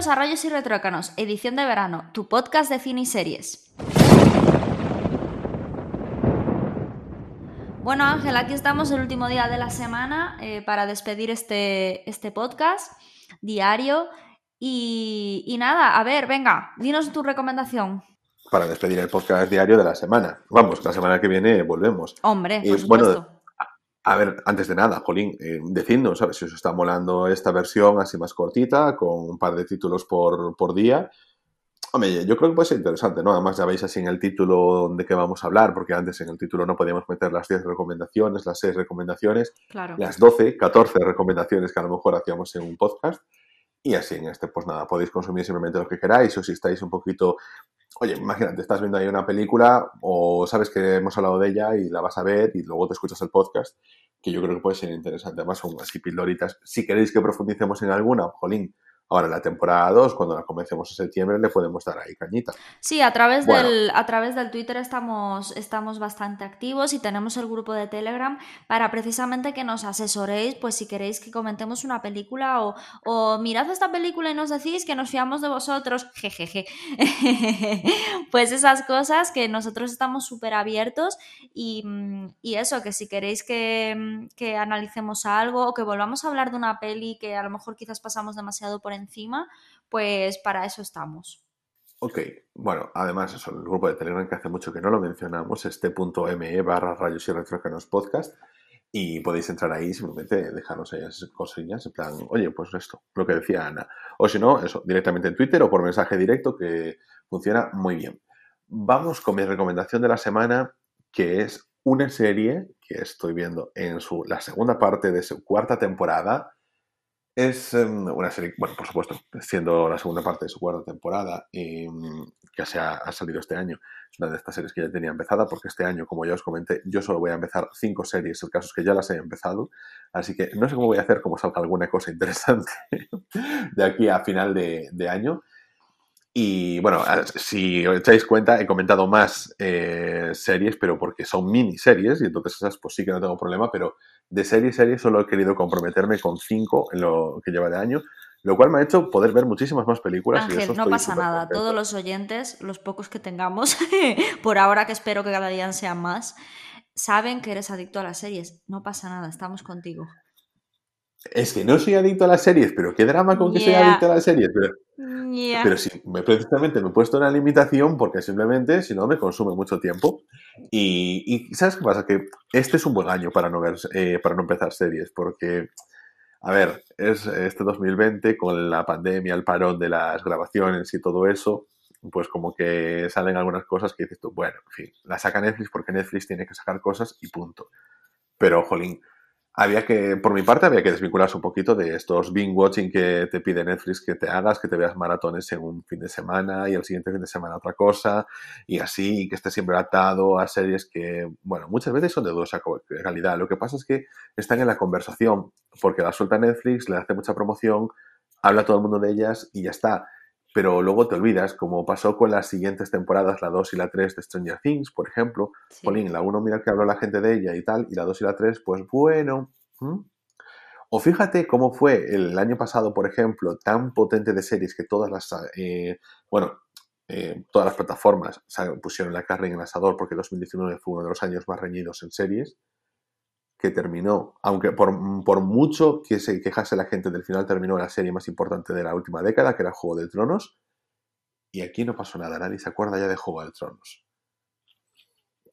Bienvenidos a Rayos y Retrócanos, edición de verano, tu podcast de cine y series. Bueno Ángel, aquí estamos el último día de la semana eh, para despedir este, este podcast diario. Y, y nada, a ver, venga, dinos tu recomendación para despedir el podcast diario de la semana. Vamos, la semana que viene volvemos. Hombre, por Bueno, a ver, antes de nada, Jolín, eh, decidnos, ¿sabes? Si os está molando esta versión así más cortita, con un par de títulos por, por día. Hombre, yo creo que puede ser interesante, ¿no? Además ya veis así en el título de qué vamos a hablar, porque antes en el título no podíamos meter las 10 recomendaciones, las 6 recomendaciones, claro. las 12, 14 recomendaciones que a lo mejor hacíamos en un podcast. Y así en este, pues nada, podéis consumir simplemente lo que queráis o si estáis un poquito Oye, imagínate, estás viendo ahí una película o sabes que hemos hablado de ella y la vas a ver y luego te escuchas el podcast, que yo creo que puede ser interesante. Además, son así pildoritas. Si queréis que profundicemos en alguna, jolín, Ahora, la temporada 2, cuando la comencemos en septiembre, le podemos dar ahí cañita. Sí, a través, del, a través del Twitter estamos, estamos bastante activos y tenemos el grupo de Telegram para precisamente que nos asesoréis, pues si queréis que comentemos una película o, o mirad esta película y nos decís que nos fiamos de vosotros, jejeje. pues esas cosas que nosotros estamos súper abiertos y, y, eso, que si queréis que, que analicemos algo o que volvamos a hablar de una peli que a lo mejor quizás pasamos demasiado por encima, pues para eso estamos. Ok, bueno, además eso, el grupo de Telegram que hace mucho que no lo mencionamos, este punto me barra rayos y retrócanos podcast, y podéis entrar ahí simplemente dejarnos esas cosillas, en plan, oye, pues esto, lo que decía Ana. O si no, eso, directamente en Twitter o por mensaje directo, que funciona muy bien. Vamos con mi recomendación de la semana, que es una serie que estoy viendo en su, la segunda parte de su cuarta temporada, es em, una serie, bueno, por supuesto, siendo la segunda parte de su cuarta temporada y em, que se ha, salido este año. Una de estas series que ya tenía empezada, porque este año, como ya os comenté, yo solo voy a empezar cinco series. El caso es que ya las he empezado, así que no sé cómo voy a hacer, como salga alguna cosa interesante de aquí a final de año. Y bueno, si os echáis cuenta, he comentado más eh, series, pero porque son miniseries, y entonces esas pues sí que no tengo problema, pero de serie a serie solo he querido comprometerme con cinco en lo que lleva de año, lo cual me ha hecho poder ver muchísimas más películas. Ángel, y eso no pasa nada, todos los oyentes, los pocos que tengamos, por ahora que espero que cada día sean más, saben que eres adicto a las series. No pasa nada, estamos contigo. Es que no soy adicto a las series, pero qué drama con que soy adicto a las series. Pero, pero sí, precisamente me he puesto una limitación porque simplemente, si no, me consume mucho tiempo. Y, ¿sabes qué pasa? Que este es un buen año para no, ver, eh, para no empezar series, porque, a ver, es este 2020 con la pandemia, el parón de las grabaciones y todo eso, pues como que salen algunas cosas que dices tú, bueno, en fin, la saca Netflix porque Netflix tiene que sacar cosas y punto. Pero, jolín, había que, por mi parte, había que desvincularse un poquito de estos binge watching que te pide Netflix que te hagas, que te veas maratones en un fin de semana y el siguiente fin de semana otra cosa, y así, que estés siempre atado a series que, bueno, muchas veces son de dudosa calidad. Lo que pasa es que están en la conversación, porque la suelta Netflix, le hace mucha promoción, habla todo el mundo de ellas y ya está pero luego te olvidas, como pasó con las siguientes temporadas, la 2 y la 3 de Stranger Things, por ejemplo. Polín, la 1 mira que habló la gente de ella y tal, y la 2 y la 3, pues bueno. O fíjate cómo fue el año pasado, por ejemplo, tan potente de series que todas las, eh, bueno, eh, todas las plataformas pusieron la carne en el asador porque 2019 fue uno de los años más reñidos en series que terminó, aunque por, mucho que se quejase la gente del final, terminó la serie más importante de la última década, que era Juego de Tronos. Y aquí no pasó nada, nadie se acuerda ya de Juego de Tronos.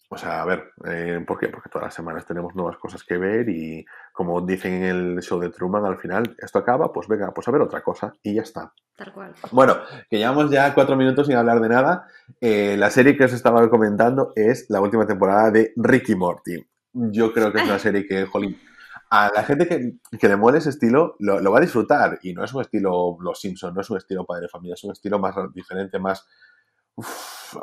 O sea, a ver, eh, ¿por qué? Porque todas las semanas tenemos nuevas cosas que ver y como dicen en el show de Truman, al final esto acaba, pues venga, pues a ver otra cosa y ya está. Tal cual. Bueno, que llevamos ya cuatro minutos sin hablar de nada. Eh, la serie que os estaba comentando es la última temporada de Ricky Morty yo creo que es una serie que, jolín, a la gente que, que le muele ese estilo lo, lo, va a disfrutar. Y no es un estilo Los Simpsons, no es un estilo Padre Familia, es un estilo más diferente, más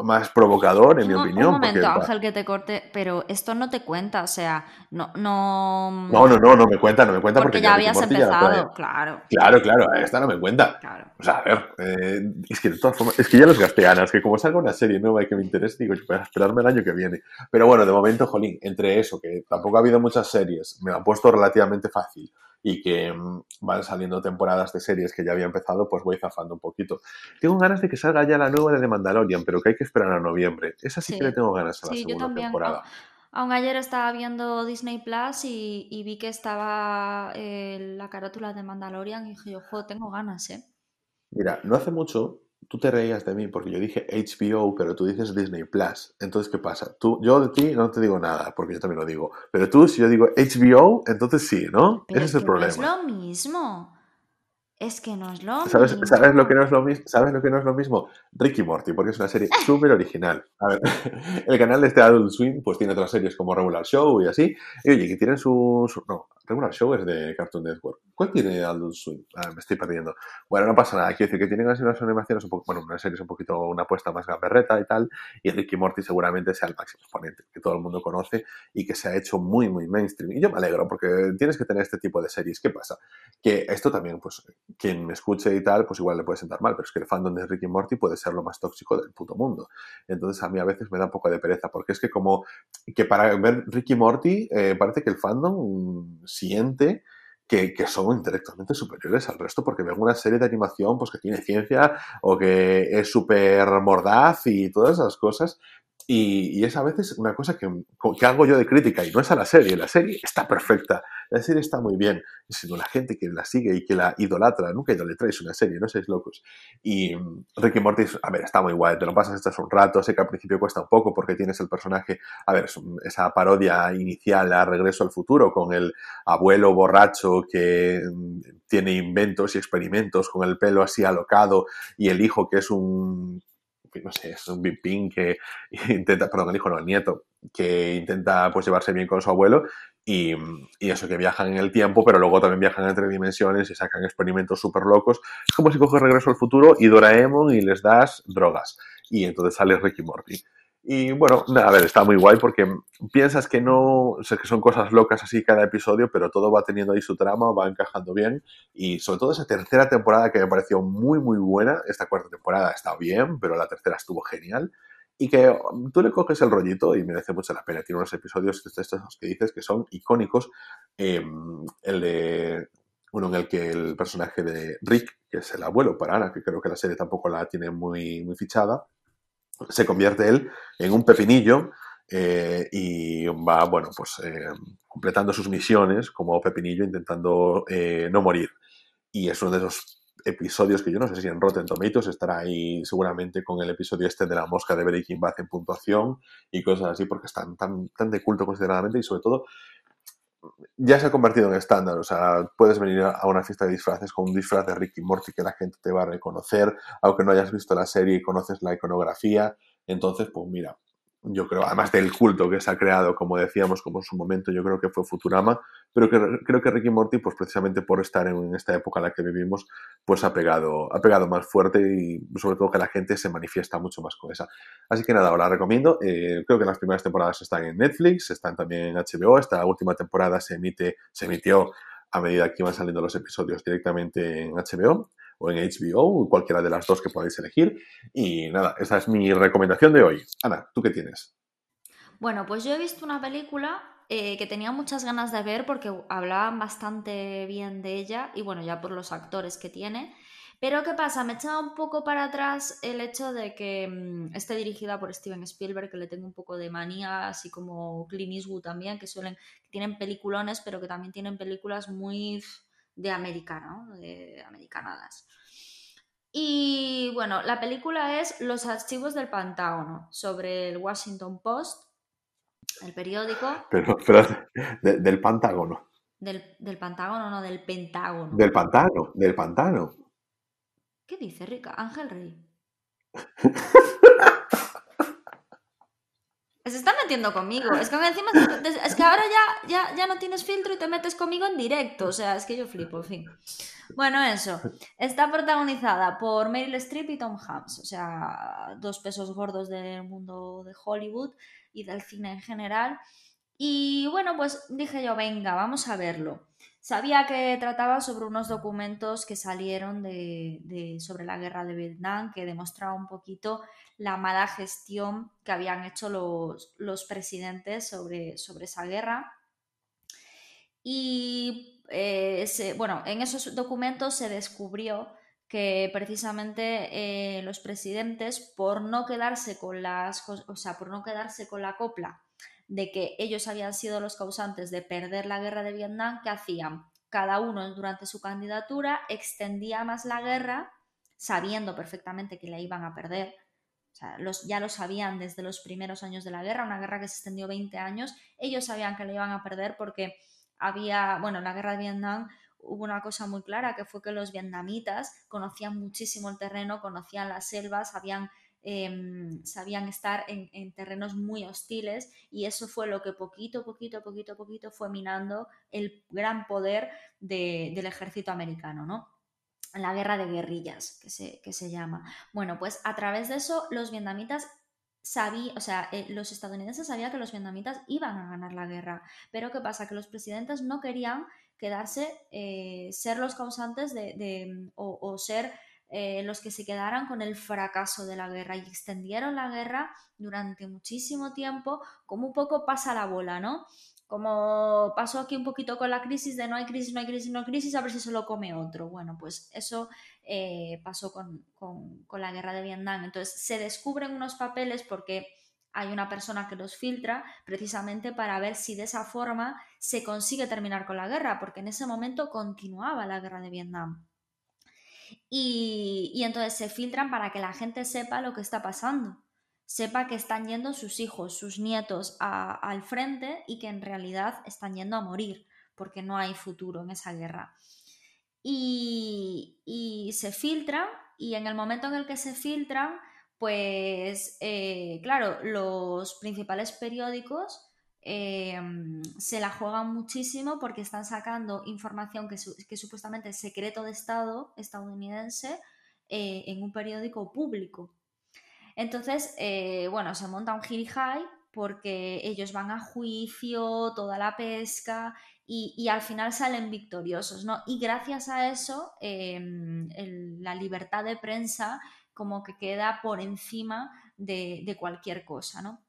más provocador, en mi opinión. Un momento, Ángel, que te corte, pero esto no te cuenta, o sea, no... No, no, no, no, me cuenta, no me cuenta porque, ya habías empezado, claro. Claro, claro, esta no me cuenta. Claro. O sea, a ver, eh, es que de todas formas, es que ya los gasteanas, que como salga una serie nueva y que me interese, digo, para esperarme el año que viene. Pero bueno, de momento, jolín, entre eso, que tampoco ha habido muchas series, me lo han puesto relativamente fácil, y que mm, van saliendo temporadas de series que ya había empezado, pues voy zafando un poquito. Tengo ganas de que salga ya la nueva de The Mandalorian, pero que hay que esperar a noviembre. Esa sí, que le tengo ganas a la segunda temporada. Aún ayer estaba viendo Disney Plus y, vi que estaba eh, la carátula de Mandalorian y dije, yo, tengo ganas, ¿eh? Mira, no hace mucho tú te reías de mí porque yo dije HBO, pero tú dices Disney Plus. Entonces, ¿qué pasa? Tú, yo de ti no te digo nada, porque yo también lo digo. Pero tú, si yo digo HBO, entonces sí, ¿no? Ese es, el problema. es lo mismo. Es que no es lo ¿Sabes, mismo. ¿sabes lo, que no es lo mismo? ¿Sabes lo que no es lo mismo? Ricky Morty, porque es una serie súper original. A ver, el canal de este Adult Swim pues tiene otras series como Regular Show y así. Y oye, que tienen su, No, Regular Show es de Cartoon Network. ¿Cuál tiene Adult Swim? Ah, me estoy perdiendo. Bueno, no pasa nada. Quiero decir que tienen así unas animaciones un poco... Bueno, una serie es un poquito una apuesta más gamberreta y tal. Y Ricky Morty seguramente sea el máximo exponente que todo el mundo conoce y que se ha hecho muy, muy mainstream. Y yo me alegro porque tienes que tener este tipo de series. ¿Qué pasa? Que esto también, pues, quien me escuche y tal, pues igual le puede sentar mal. Pero es que el fandom de Ricky Morty puede ser lo más tóxico del puto mundo. Entonces a mí a veces me da un poco de pereza porque es que como que para ver Ricky Morty eh, parece que el fandom siente que, son intelectualmente superiores al resto porque ven una serie de animación pues que tiene ciencia o que es súper mordaz y todas esas cosas y, es a veces una cosa que, que, hago yo de crítica y no es a la serie. La serie está perfecta, la serie está muy bien, sino la gente que la sigue y que la idolatra. Nunca idolatréis una serie, no seáis locos. Y Ricky Morty, a ver, está muy guay, te lo pasas estás un rato, sé que al principio cuesta un poco porque tienes el personaje, a ver, esa parodia inicial a Regreso al Futuro con el abuelo borracho que tiene inventos y experimentos con el pelo así alocado y el hijo que es un no sé, es un ping que intenta, perdón, el hijo no, el nieto, que intenta pues llevarse bien con su abuelo y, y, eso, que viajan en el tiempo, pero luego también viajan entre dimensiones y sacan experimentos súper locos. Es como si coges Regreso al Futuro y Doraemon y les das drogas. Y entonces sale Ricky Morty. Y bueno, a ver, está muy guay porque piensas que no, sé que son cosas locas así cada episodio, pero todo va teniendo ahí su trama, va encajando bien. Y sobre todo esa tercera temporada que me pareció muy, muy buena. Esta cuarta temporada está bien, pero la tercera estuvo genial. Y que tú le coges el rollito y merece mucho la pena. Tiene unos episodios estos que dices que son icónicos. Em, el de uno en el que el personaje de Rick, que es el abuelo para Ana, que creo que la serie tampoco la tiene muy, muy fichada, se convierte él en un pepinillo eh, y va, bueno, pues eh, completando sus misiones como pepinillo intentando eh, no morir. Y es uno de esos episodios que yo no sé si en Rotten Tomatoes estará ahí seguramente con el episodio este de la mosca de Breaking Bad en puntuación y cosas así porque están tan, tan de culto consideradamente y sobre todo ya se ha convertido en estándar. O sea, puedes venir a una fiesta de disfraces con un disfraz de Ricky Morty que la gente te va a reconocer, aunque no hayas visto la serie y conoces la iconografía. Entonces, pues mira, yo creo, además del culto que se ha creado, como decíamos, como en su momento yo creo que fue Futurama, pero que, creo que Ricky Morty, pues precisamente por estar en esta época en la que vivimos, pues ha pegado, ha pegado más fuerte y sobre todo que la gente se manifiesta mucho más con esa. Así que nada, os la recomiendo. Eh, creo que las primeras temporadas están en Netflix, están también en HBO. Esta última temporada se emite, se emitió a medida que iban saliendo los episodios directamente en HBO o en HBO, cualquiera de las dos que podáis elegir. Y nada, esa es mi recomendación de hoy. Ana, ¿tú qué tienes? Bueno, pues yo he visto una película eh, que tenía muchas ganas de ver porque hablaban bastante bien de ella y bueno, ya por los actores que tiene. Pero ¿qué pasa? Me echaba un poco para atrás el hecho de que mm, esté dirigida por Steven Spielberg, que le tengo un poco de manía, así como Clint Eastwood también, que suelen, que tienen peliculones, pero que también tienen películas muy de americana, de americanadas. Y bueno, la película es Los archivos del Pentágono, sobre el Washington Post, el periódico. Pero, pero del Pentágono. Del, del Pentágono, no, del Pentágono. Del pantano, del pantano. ¿Qué dice Rica? Ángel Rey. Se está metiendo conmigo. Es que encima es que ahora ya, ya, ya no tienes filtro y te metes conmigo en directo. O sea, es que yo flipo, en fin. Bueno, eso. Está protagonizada por Meryl Streep y Tom Hanks. O sea, dos pesos gordos del mundo de Hollywood y del cine en general. Y bueno, pues dije yo, venga, vamos a verlo. Sabía que trataba sobre unos documentos que salieron de, sobre la guerra de Vietnam, que demostraba un poquito la mala gestión que habían hecho los, los presidentes sobre, sobre esa guerra. Y eh, bueno, en esos documentos se descubrió que precisamente eh, los presidentes, por no quedarse con las, o sea, por no quedarse con la copla de que ellos habían sido los causantes de perder la guerra de Vietnam, ¿qué hacían? Cada uno durante su candidatura extendía más la guerra, sabiendo perfectamente que la iban a perder. O sea, los, ya lo sabían desde los primeros años de la guerra, una guerra que se extendió 20 años, ellos sabían que la iban a perder porque había, bueno, en la guerra de Vietnam hubo una cosa muy clara, que fue que los vietnamitas conocían muchísimo el terreno, conocían las selvas, sabían, em, sabían estar en, terrenos muy hostiles y eso fue lo que poquito, poquito, poquito, poquito fue minando el gran poder del ejército americano, ¿no? La guerra de guerrillas, que se, que se llama. Bueno, pues a través de eso los vietnamitas sabían, o sea, eh, los estadounidenses sabían que los vietnamitas iban a ganar la guerra, pero ¿qué pasa? Que los presidentes no querían quedarse, eh, ser los causantes de, o, ser eh, los que se quedaran con el fracaso de la guerra y extendieron la guerra durante muchísimo tiempo, como un poco pasa la bola, ¿no? Como pasó aquí un poquito con la crisis de no hay crisis, no hay crisis, no hay crisis, a ver si se lo come otro. Bueno, pues eso eh, pasó con, con la guerra de Vietnam. Entonces se descubren unos papeles porque hay una persona que los filtra precisamente para ver si de esa forma se consigue terminar con la guerra, porque en ese momento continuaba la guerra de Vietnam. Y, entonces se filtran para que la gente sepa lo que está pasando, sepa que están yendo sus hijos, sus nietos al frente y que en realidad están yendo a morir, porque no hay futuro en esa guerra. Y, se filtran y en el momento en el que se filtran, pues eh, claro, los principales periódicos eh, se la juegan muchísimo porque están sacando información que, supuestamente es secreto de Estado estadounidense eh, en un periódico público. Entonces, bueno, se monta un girijay porque ellos van a juicio, toda la pesca y, al final salen victoriosos, ¿no? Y gracias a eso, la libertad de prensa como que queda por encima de, cualquier cosa, ¿no?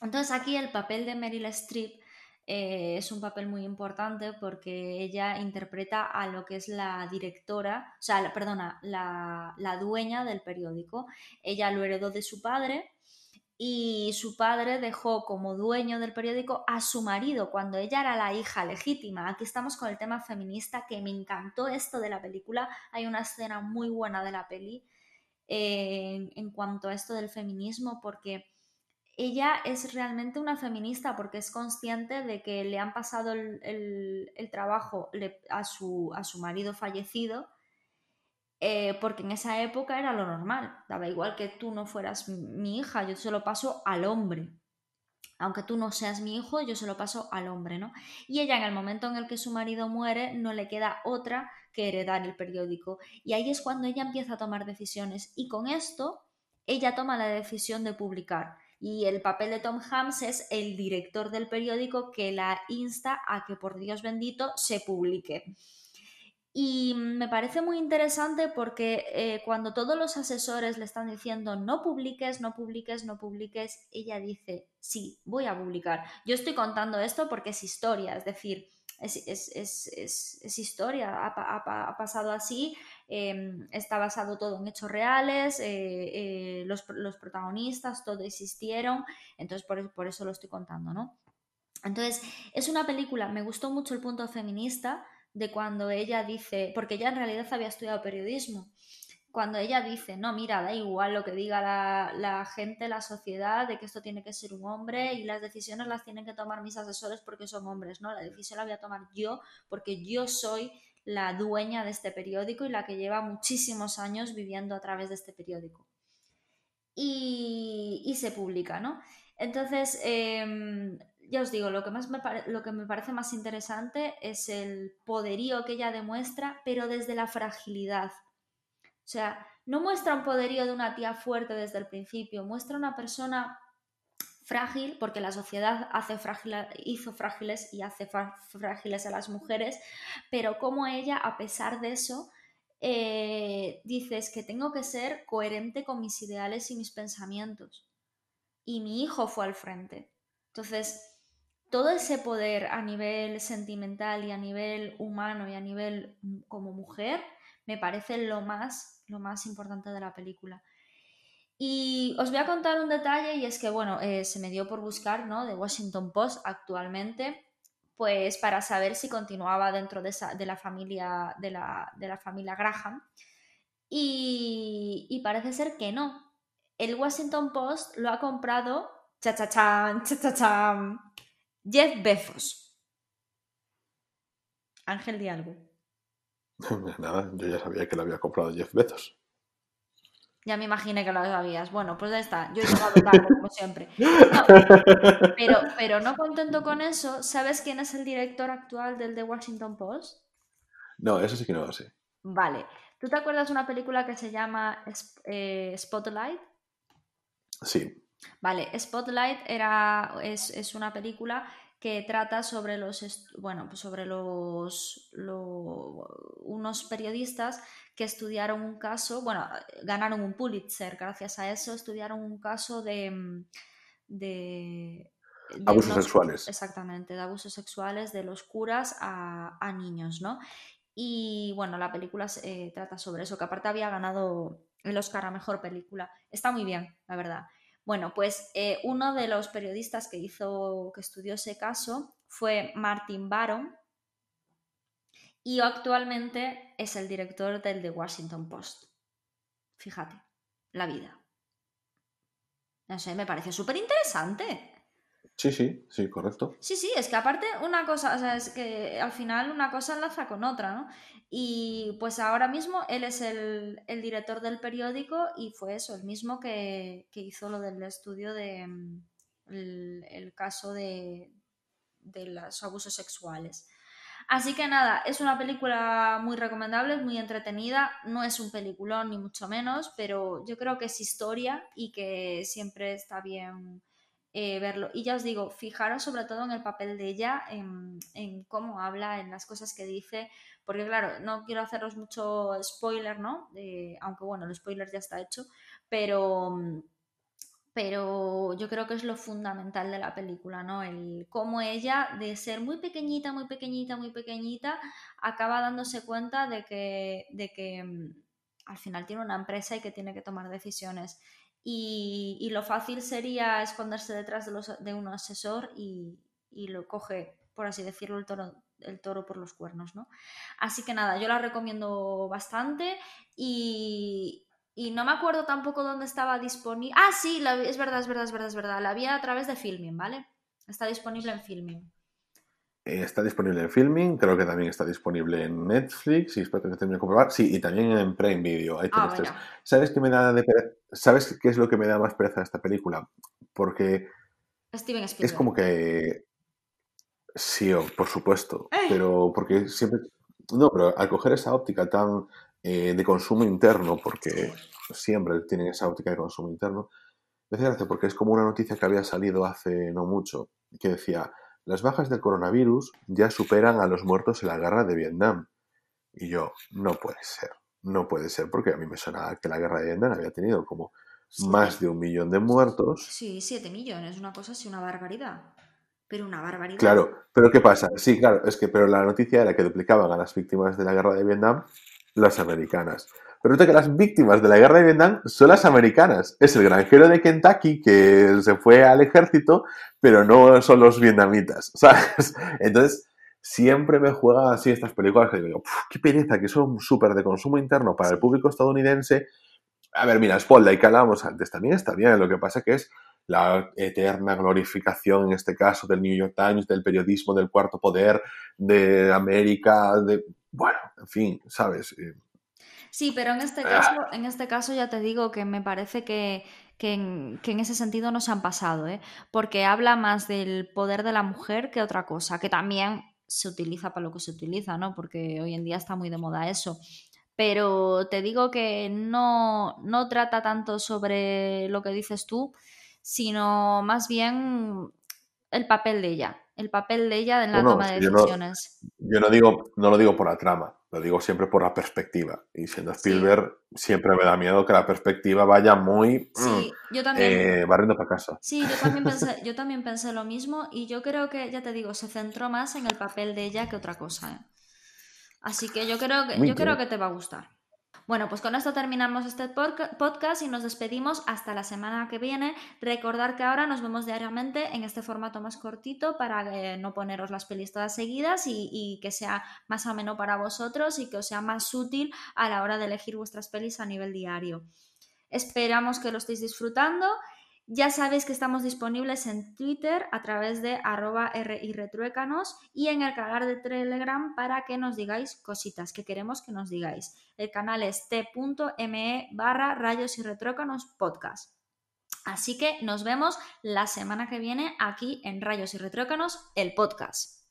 Entonces aquí el papel de Meryl Streep eh, es un papel muy importante porque ella interpreta a lo que es la directora, o sea, perdona, la, la dueña del periódico. Ella lo heredó de su padre y su padre dejó como dueño del periódico a su marido cuando ella era la hija legítima. Aquí estamos con el tema feminista que me encantó esto de la película. Hay una escena muy buena de la peli en cuanto a esto del feminismo, porque ella es realmente una feminista porque es consciente de que le han pasado el, trabajo a, su, marido fallecido, eh, porque en esa época era lo normal. Daba igual que tú no fueras mi hija, yo se lo paso al hombre aunque tú no seas mi hijo, yo se lo paso al hombre, ¿no? Y ella en el momento en el que su marido muere no le queda otra que heredar el periódico. Y ahí es cuando ella empieza a tomar decisiones. Y con esto, ella toma la decisión de publicar. Y el papel de Tom Hams es el director del periódico que la insta a que por Dios bendito se publique. Y me parece muy interesante porque eh, cuando todos los asesores le están diciendo no publiques, no publiques, no publiques, ella dice sí, voy a publicar. Yo estoy contando esto porque es historia, es decir, es, historia, ha, pasado así, em, está basado todo en hechos reales, eh, eh, los, protagonistas, todo existieron, entonces por, por eso lo estoy contando, ¿no? Entonces, es una película, me gustó mucho el punto feminista, de cuando ella dice, porque ella en realidad había estudiado periodismo, cuando ella dice, no, mira, da igual lo que diga la, gente, la sociedad, de que esto tiene que ser un hombre y las decisiones las tienen que tomar mis asesores porque son hombres, ¿no? La decisión la voy a tomar yo porque yo soy la dueña de este periódico y la que lleva muchísimos años viviendo a través de este periódico. Y, se publica, ¿no? Entonces, em, ya os digo, lo que, más me lo que me parece más interesante es el poderío que ella demuestra, pero desde la fragilidad. O sea, no muestra un poderío de una tía fuerte desde el principio, muestra una persona frágil, porque la sociedad hace hizo frágiles y hace frágiles a las mujeres, pero como ella, a pesar de eso, eh, dices que tengo que ser coherente con mis ideales y mis pensamientos. Y mi hijo fue al frente. Entonces, todo ese poder a nivel sentimental y a nivel humano y a nivel mm, como mujer me parece lo más, lo más importante de la película. Y os voy a contar un detalle y es que, bueno, eh, se me dio por buscar, ¿no? De Washington Post actualmente, pues para saber si continuaba dentro de, esa, de la familia de la, de la familia Graham. Y, parece ser que no. El Washington Post lo ha comprado, cha cha cha cha Jeff Bezos. Ángel di algo. Nada, yo ya sabía que lo había comprado Jeff Bezos. Ya me imaginé que lo sabías. Bueno, pues ya está. Yo he llegado tarde, como siempre. pero, pero no contento con eso, ¿sabes quién es el director actual del The Washington Post? No, eso sí que no lo sé. Vale. ¿Tú te acuerdas de una película que se llama eh, Spotlight? Sí. Vale, Spotlight era, es, es una película que trata sobre los bueno pues sobre los, unos periodistas que estudiaron un caso bueno ganaron un Pulitzer gracias a eso estudiaron un caso de, mm, de, abusos sexuales. Exactamente de abusos sexuales de los curas a, a niños no y bueno la película eh, trata sobre eso que aparte había ganado el Oscar a mejor película. Está muy bien la verdad bueno, pues eh, uno de los periodistas que hizo, que estudió ese caso fue Martin Baron y actualmente es el director del The Washington Post. Fíjate, la vida. No sé, me parece súper interesante. Sí, sí, sí, correcto. Sí, sí, es que aparte una cosa, o sea, es que al final una cosa enlaza con otra, ¿no? Y pues ahora mismo él es el, director del periódico y fue eso, el mismo que, hizo lo del estudio de mm, el, caso de, de los abusos sexuales. Así que nada, es una película muy recomendable, muy entretenida, no es un peliculón ni mucho menos, pero yo creo que es historia y que siempre está bien eh, verlo. Y ya os digo, fijaros sobre todo en el papel de ella, en, cómo habla, en las cosas que dice, porque claro, no quiero haceros mucho spoiler, ¿no? aunque bueno, el spoiler ya está hecho, pero, pero yo creo que es lo fundamental de la película, ¿no? El cómo ella, de ser muy pequeñita, muy pequeñita, muy pequeñita, acaba dándose cuenta de que, de que mm, al final tiene una empresa y que tiene que tomar decisiones y, lo fácil sería esconderse detrás de, los, de un asesor y, lo coge, por así decirlo, el toro, por los cuernos, ¿no? Así que nada, yo la recomiendo bastante y, no me acuerdo tampoco dónde estaba disponible. Ah, sí, es verdad, es verdad, es verdad, es verdad. La vi a través de Filming, ¿vale? Está disponible en Filming. Eh, está disponible en Filming, creo que también está disponible en Netflix y espero que termine de comprobar. Sí, y también en Prime Video. Ah, ¿Sabes qué me da de ¿Sabes qué es lo que me da más pereza de esta película? Porque es como que sí, por supuesto, ¡Eh! pero porque siempre no, pero al coger esa óptica tan eh, de consumo interno, porque siempre tienen esa óptica de consumo interno, me hace gracia porque es como una noticia que había salido hace no mucho que decía las bajas del coronavirus ya superan a los muertos en la guerra de Vietnam. Y yo, no puede ser, no puede ser, porque a mí me suena que la guerra de Vietnam había tenido como más de un millón de muertos. Sí, siete millones, una cosa así, una barbaridad. Pero una barbaridad. Claro, pero ¿qué pasa? Sí, claro, es que, pero la noticia era que duplicaban a las víctimas de la guerra de Vietnam las americanas. Pero que las víctimas de la guerra de Vietnam son las americanas. Es el granjero de Kentucky que se fue al ejército, pero no son los vietnamitas, ¿sabes? Entonces, siempre me juegan así estas películas que digo, qué pereza, que son súper de consumo interno para el público estadounidense. A ver, mira, Spotlight que hablábamos antes también está bien, lo que pasa que es la eterna glorificación, en este caso, del New York Times, del periodismo del cuarto poder, de América, de... Bueno, en fin, ¿sabes? Eh, Sí, pero en este caso, en este caso ya te digo que me parece que, en, ese sentido no se han pasado, ¿eh? porque habla más del poder de la mujer que otra cosa, que también se utiliza para lo que se utiliza, ¿no? Porque hoy en día está muy de moda eso. Pero te digo que no, no trata tanto sobre lo que dices tú, sino más bien el papel de ella, el papel de ella en la toma de decisiones. yo no digo, no lo digo por la trama, Lo digo siempre por la perspectiva. Y siendo Spielberg, siempre me da miedo que la perspectiva vaya muy sí, yo también, eh, barriendo para casa. Sí, yo también, pensé, yo también pensé lo mismo y yo creo que, ya te digo, se centró más en el papel de ella que otra cosa. ¿eh? Así que yo creo que, yo creo que te va a gustar. Bueno, pues con esto terminamos este podcast y nos despedimos hasta la semana que viene. Recordar que ahora nos vemos diariamente en este formato más cortito para eh, no poneros las pelis todas seguidas y, y, que sea más ameno para vosotros y que os sea más útil a la hora de elegir vuestras pelis a nivel diario. Esperamos que lo estéis disfrutando ya sabéis que estamos disponibles en Twitter a través de arroba rirretruécanos y en el canal de Telegram para que nos digáis cositas que queremos que nos digáis. El canal es t.me barra rayos y retruécanos podcast. Así que nos vemos la semana que viene aquí en Rayos y Retrócanos, el podcast.